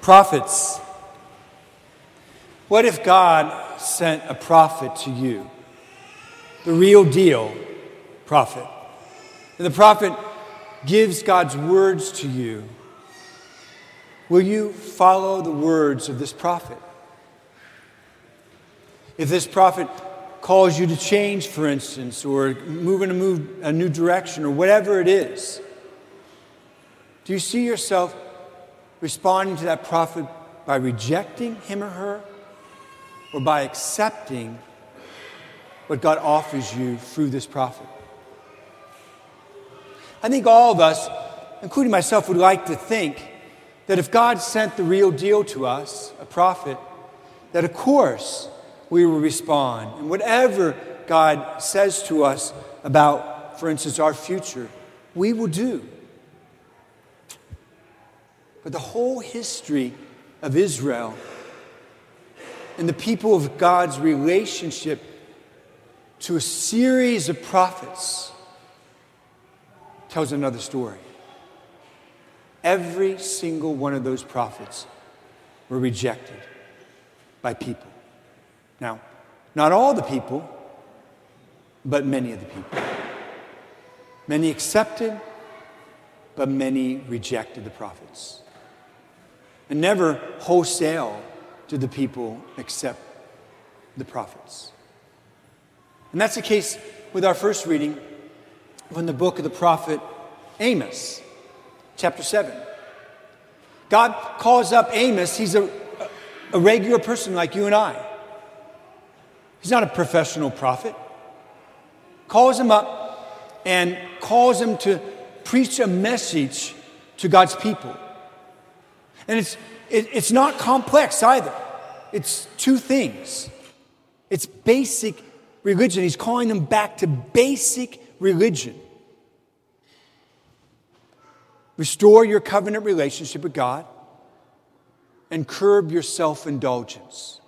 Prophets. What if God sent a prophet to you? The real deal prophet. And the prophet gives God's words to you. Will you follow the words of this prophet? If this prophet calls you to change, for instance, or move in a, move, a new direction, or whatever it is, do you see yourself responding to that prophet by rejecting him or her, or by accepting what God offers you through this prophet? I think all of us, including myself, would like to think that if God sent the real deal to us, a prophet, that of course we will respond. And whatever God says to us about, for instance, our future, we will do. But the whole history of Israel and the people of God's relationship to a series of prophets tells another story. Every single one of those prophets were rejected by people. Now, not all the people, but many of the people. Many accepted, but many rejected the prophets. And never wholesale did the people accept the prophets. And that's the case with our first reading from the book of the prophet Amos, chapter 7. God calls up Amos, he's a, a regular person like you and I. He's not a professional prophet. Calls him up and calls him to preach a message to God's people. And it's, it, it's not complex either. It's two things. It's basic religion. He's calling them back to basic religion. Restore your covenant relationship with God and curb your self indulgence.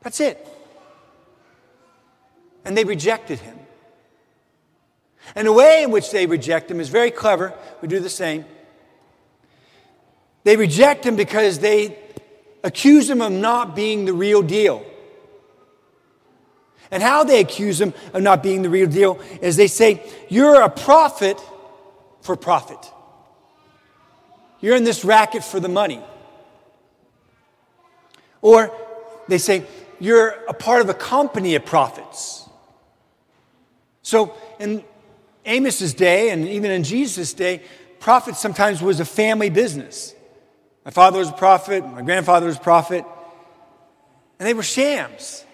That's it. And they rejected him. And the way in which they reject him is very clever. We do the same. They reject him because they accuse him of not being the real deal. And how they accuse him of not being the real deal is they say, You're a prophet for profit. You're in this racket for the money. Or they say, You're a part of a company of prophets. So in Amos's day, and even in Jesus' day, prophet sometimes was a family business. My father was a prophet, my grandfather was a prophet, and they were shams.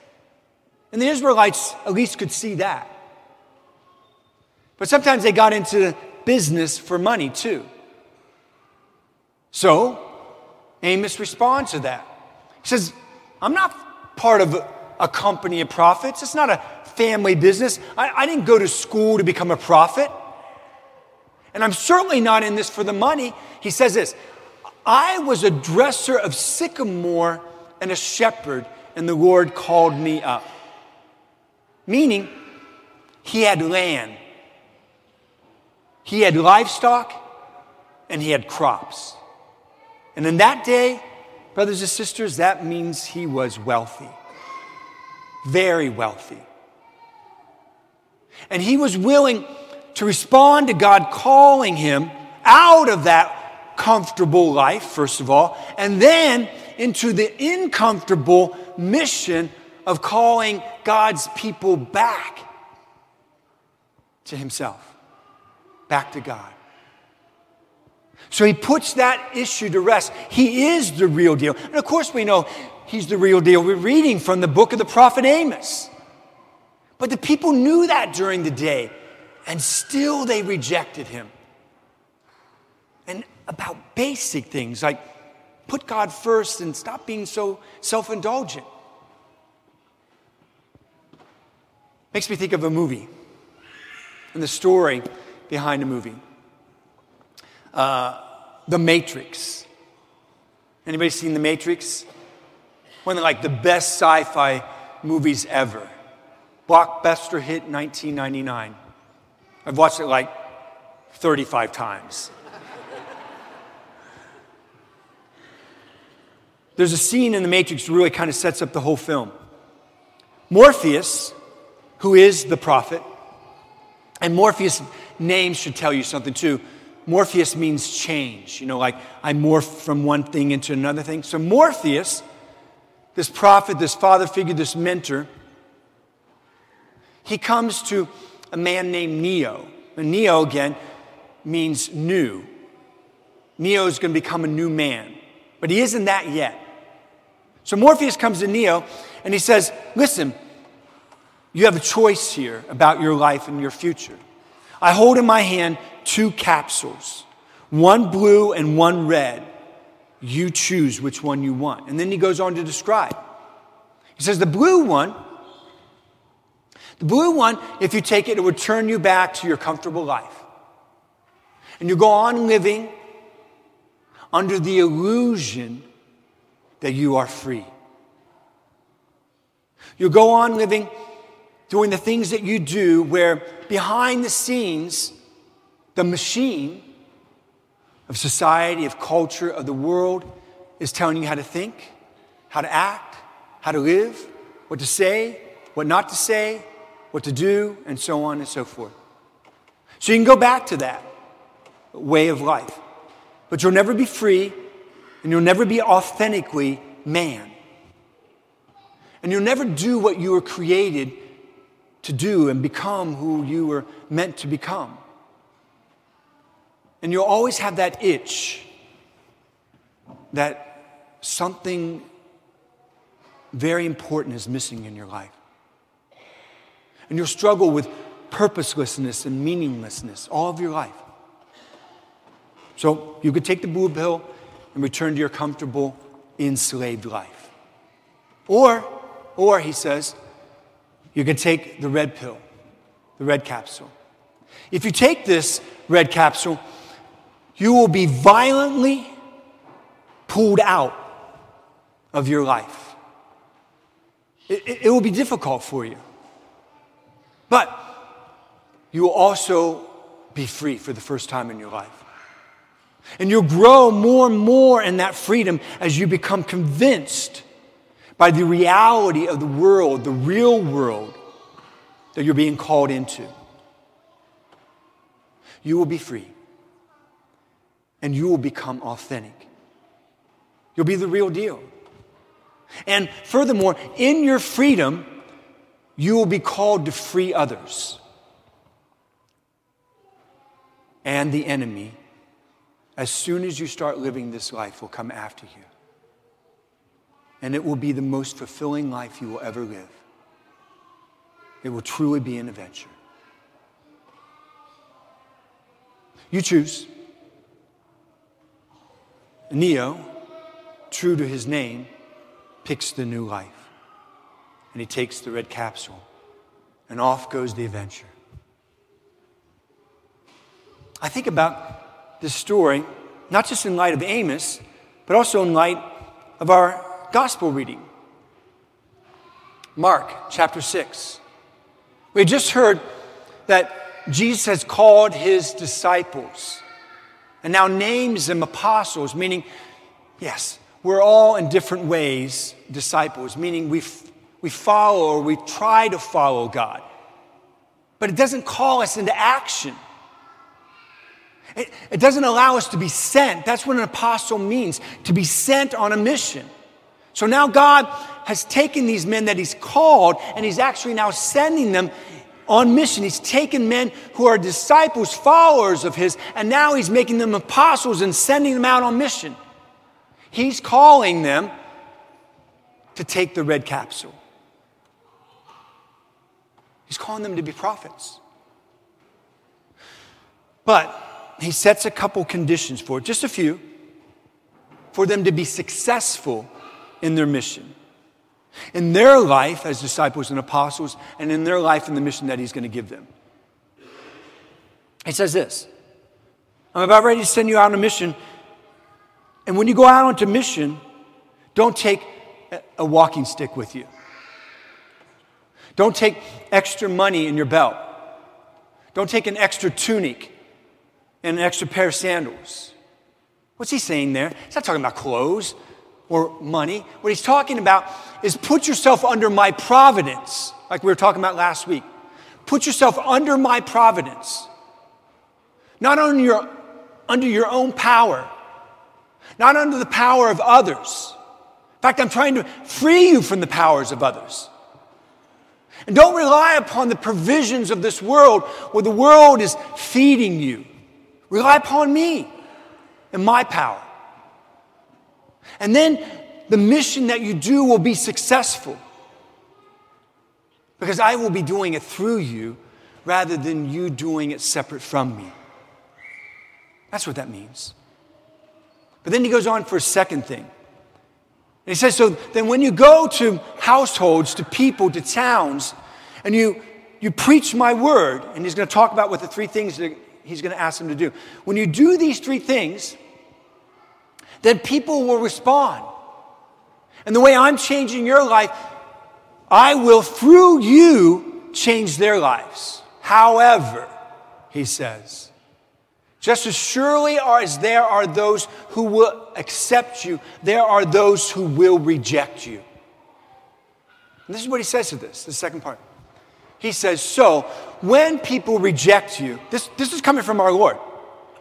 And the Israelites at least could see that. But sometimes they got into business for money too. So, Amos responds to that. He says, I'm not part of a company of prophets. It's not a family business. I, I, didn't go to school to become a prophet. And I'm certainly not in this for the money. He says this I was a dresser of sycamore and a shepherd, and the Lord called me up. Meaning, he had land, he had livestock, and he had crops. And in that day, brothers and sisters, that means he was wealthy, very wealthy. And he was willing to respond to God calling him out of that comfortable life, first of all, and then into the uncomfortable mission of calling God's people back to Himself, back to God. So he puts that issue to rest. He is the real deal. And of course, we know he's the real deal. We're reading from the book of the prophet Amos. But the people knew that during the day, and still they rejected him. About basic things like put God first and stop being so self indulgent. Makes me think of a movie and the story behind a movie. Uh, the Matrix. Anybody seen The Matrix? One of like the best sci-fi movies ever. Blockbuster hit 1999. I've watched it like 35 times. There's a scene in The Matrix that really kind of sets up the whole film. Morpheus, who is the prophet, and Morpheus' name should tell you something too. Morpheus means change, you know, like I morph from one thing into another thing. So, Morpheus, this prophet, this father figure, this mentor, he comes to a man named Neo. And Neo, again, means new. Neo is going to become a new man, but he isn't that yet. So Morpheus comes to Neo and he says, Listen, you have a choice here about your life and your future. I hold in my hand two capsules, one blue and one red. You choose which one you want. And then he goes on to describe. He says, The blue one, the blue one, if you take it, it would turn you back to your comfortable life. And you go on living under the illusion that you are free. You go on living doing the things that you do where behind the scenes, the machine of society, of culture, of the world is telling you how to think, how to act, how to live, what to say, what not to say, what to do, and so on and so forth. So you can go back to that way of life. But you'll never be free and you'll never be authentically man. And you'll never do what you were created to do and become who you were meant to become. And you'll always have that itch that something very important is missing in your life. And you'll struggle with purposelessness and meaninglessness all of your life. So you could take the blue pill and return to your comfortable, enslaved life. Or, or he says, you can take the red pill, the red capsule. If you take this red capsule, you will be violently pulled out of your life. It, it, it will be difficult for you. But you will also be free for the first time in your life. And you'll grow more and more in that freedom as you become convinced by the reality of the world, the real world that you're being called into. You will be free and you will become authentic. You'll be the real deal. And furthermore, in your freedom, you will be called to free others. And the enemy, as soon as you start living this life, will come after you and it will be the most fulfilling life you will ever live. It will truly be an adventure. You choose. Neo, true to his name, picks the new life. And he takes the red capsule, and off goes the adventure. I think about this story, not just in light of Amos, but also in light of our gospel reading Mark chapter 6. We just heard that Jesus has called his disciples and now names them apostles, meaning, yes, we're all in different ways disciples, meaning we, we follow or we try to follow God. But it doesn't call us into action. It, it doesn't allow us to be sent. That's what an apostle means to be sent on a mission. So now God has taken these men that He's called and He's actually now sending them on mission. He's taken men who are disciples, followers of His, and now He's making them apostles and sending them out on mission. He's calling them to take the red capsule. He's calling them to be prophets. But he sets a couple conditions for it, just a few, for them to be successful in their mission, in their life as disciples and apostles, and in their life in the mission that He's going to give them. He says this I'm about ready to send you out on a mission. And when you go out onto mission, don't take a walking stick with you. Don't take extra money in your belt. Don't take an extra tunic and an extra pair of sandals. What's he saying there? He's not talking about clothes. or money. What he's talking about is put yourself under my providence, like we were talking about last week. Put yourself under my providence, not under your, under your own power, not under the power of others. In fact, I'm trying to free you from the powers of others. And don't rely upon the provisions of this world where the world is feeding you. Rely upon me and my power. And then the mission that you do will be successful because I will be doing it through you rather than you doing it separate from me. That's what that means. But then he goes on for a second thing. And he says, so then when you go to households, to people, to towns, and you, you preach my word, and he's going to talk about what the three things that he's going to ask them to do. When you do these three things, then people will respond. And the way I'm changing your life, I will, through you, change their lives. However, he says, just as surely as there are those who will accept you, there are those who will reject you. And this is what he says to this, the second part. He says, So when people reject you, this, this is coming from our Lord,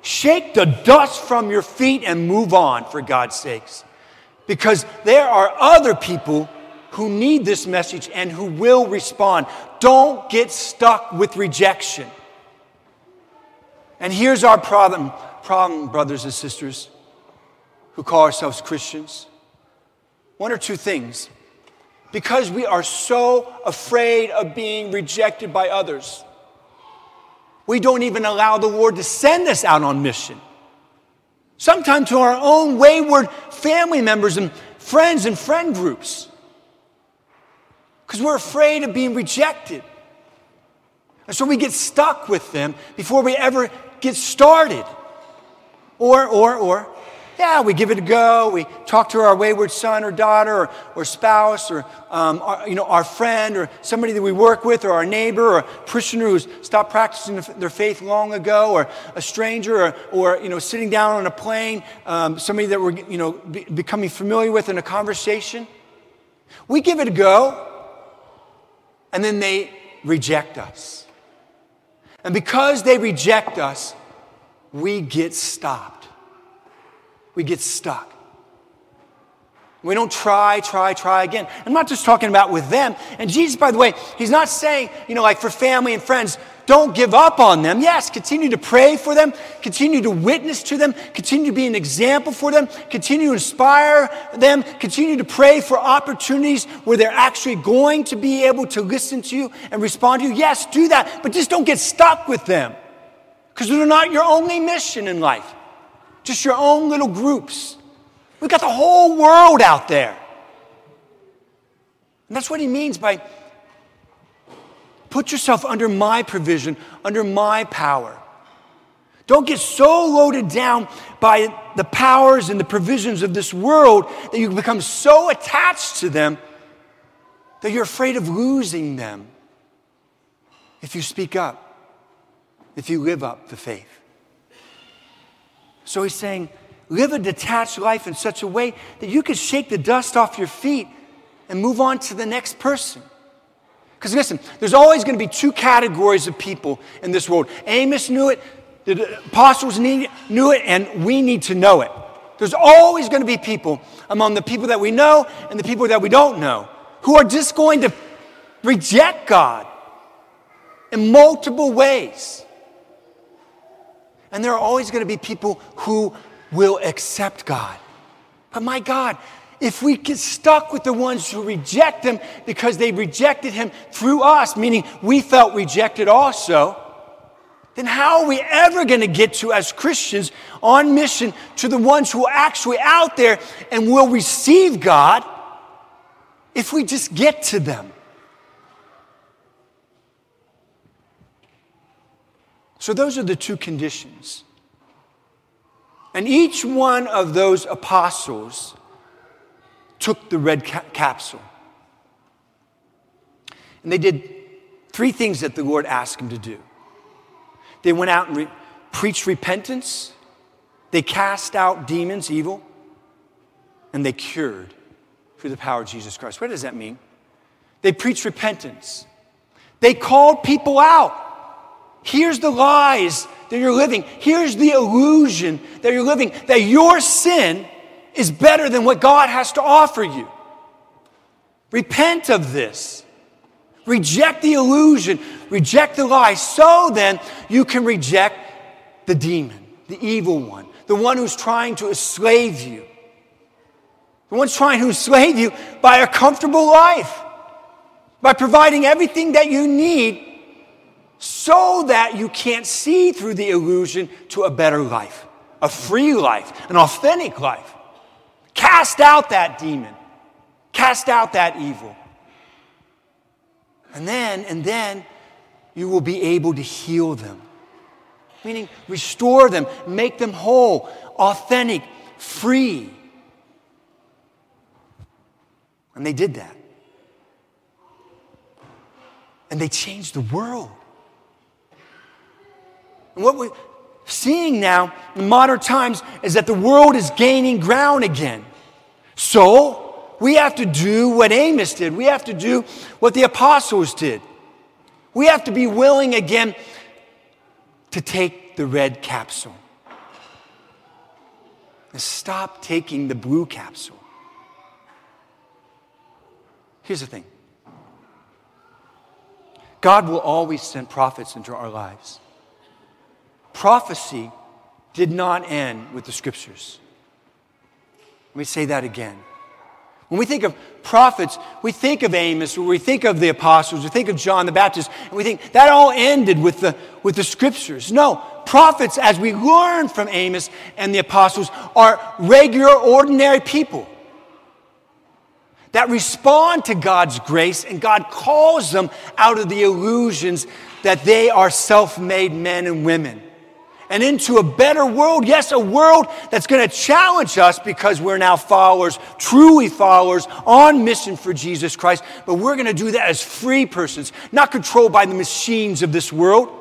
shake the dust from your feet and move on, for God's sakes. Because there are other people who need this message and who will respond. Don't get stuck with rejection. And here's our problem, problem, brothers and sisters who call ourselves Christians. One or two things. Because we are so afraid of being rejected by others, we don't even allow the Lord to send us out on mission. Sometimes to our own wayward family members and friends and friend groups. Because we're afraid of being rejected. And so we get stuck with them before we ever get started. Or, or, or, yeah, we give it a go. We talk to our wayward son or daughter or, or spouse or, um, our, you know, our friend or somebody that we work with or our neighbor or a parishioner who's stopped practicing their faith long ago or a stranger or, or you know, sitting down on a plane, um, somebody that we're you know, be, becoming familiar with in a conversation. We give it a go and then they reject us. And because they reject us, we get stopped. We get stuck. We don't try, try, try again. I'm not just talking about with them. And Jesus, by the way, he's not saying, you know, like for family and friends, don't give up on them. Yes, continue to pray for them, continue to witness to them, continue to be an example for them, continue to inspire them, continue to pray for opportunities where they're actually going to be able to listen to you and respond to you. Yes, do that, but just don't get stuck with them because they're not your only mission in life, just your own little groups. We've got the whole world out there. And that's what he means by put yourself under my provision, under my power. Don't get so loaded down by the powers and the provisions of this world that you become so attached to them that you're afraid of losing them if you speak up, if you live up the faith. So he's saying, live a detached life in such a way that you can shake the dust off your feet and move on to the next person. Because listen, there's always going to be two categories of people in this world. Amos knew it, the apostles knew it, and we need to know it. There's always going to be people among the people that we know and the people that we don't know who are just going to reject God in multiple ways. And there are always going to be people who will accept God. But my God, if we get stuck with the ones who reject Him because they rejected Him through us, meaning we felt rejected also, then how are we ever going to get to, as Christians, on mission to the ones who are actually out there and will receive God if we just get to them? So, those are the two conditions. And each one of those apostles took the red ca- capsule. And they did three things that the Lord asked them to do. They went out and re- preached repentance, they cast out demons, evil, and they cured through the power of Jesus Christ. What does that mean? They preached repentance. They called people out. Here's the lies that you're living. Here's the illusion that you're living that your sin is better than what God has to offer you. Repent of this. Reject the illusion, reject the lie, so then you can reject the demon, the evil one, the one who's trying to enslave you. The one's trying to enslave you by a comfortable life, by providing everything that you need so that you can't see through the illusion to a better life, a free life, an authentic life. Cast out that demon, cast out that evil. And then, and then you will be able to heal them, meaning restore them, make them whole, authentic, free. And they did that. And they changed the world. And what we're seeing now in modern times is that the world is gaining ground again. So we have to do what Amos did, we have to do what the apostles did. We have to be willing again to take the red capsule. And stop taking the blue capsule. Here's the thing God will always send prophets into our lives prophecy did not end with the scriptures. Let me say that again. When we think of prophets, we think of Amos, we think of the apostles, we think of John the Baptist, and we think that all ended with the, with the scriptures. No, prophets, as we learn from Amos and the apostles, are regular, ordinary people that respond to God's grace, and God calls them out of the illusions that they are self made men and women and into a better world. Yes, a world that's going to challenge us because we're now followers, truly followers on mission for Jesus Christ. But we're going to do that as free persons, not controlled by the machines of this world.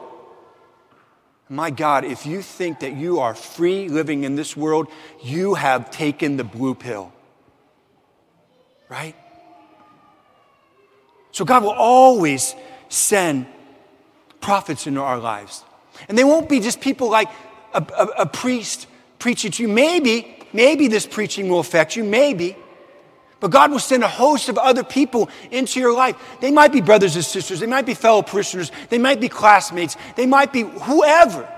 My God, if you think that you are free living in this world, you have taken the blue pill. Right? So God will always send prophets into our lives. And they won't be just people like a, a, a priest preaching to you. Maybe, maybe this preaching will affect you, maybe. But God will send a host of other people into your life. They might be brothers and sisters, they might be fellow parishioners, they might be classmates, they might be whoever.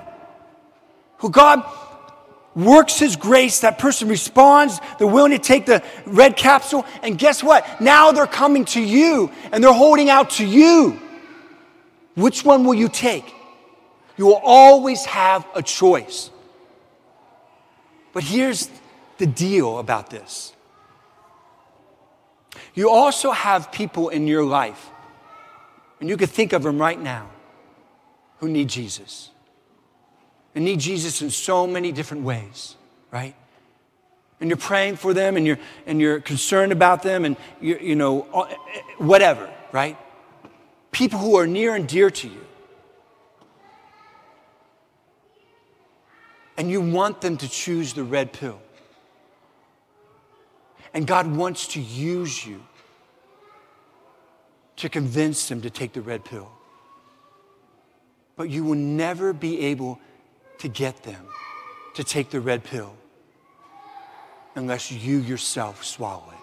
Who God works His grace, that person responds, they're willing to take the red capsule, and guess what? Now they're coming to you and they're holding out to you. Which one will you take? You will always have a choice. But here's the deal about this you also have people in your life, and you could think of them right now, who need Jesus. And need Jesus in so many different ways, right? And you're praying for them and you're, and you're concerned about them and you, you know, eh, eh, whatever, right? People who are near and dear to you. And you want them to choose the red pill. And God wants to use you to convince them to take the red pill. But you will never be able to get them to take the red pill unless you yourself swallow it.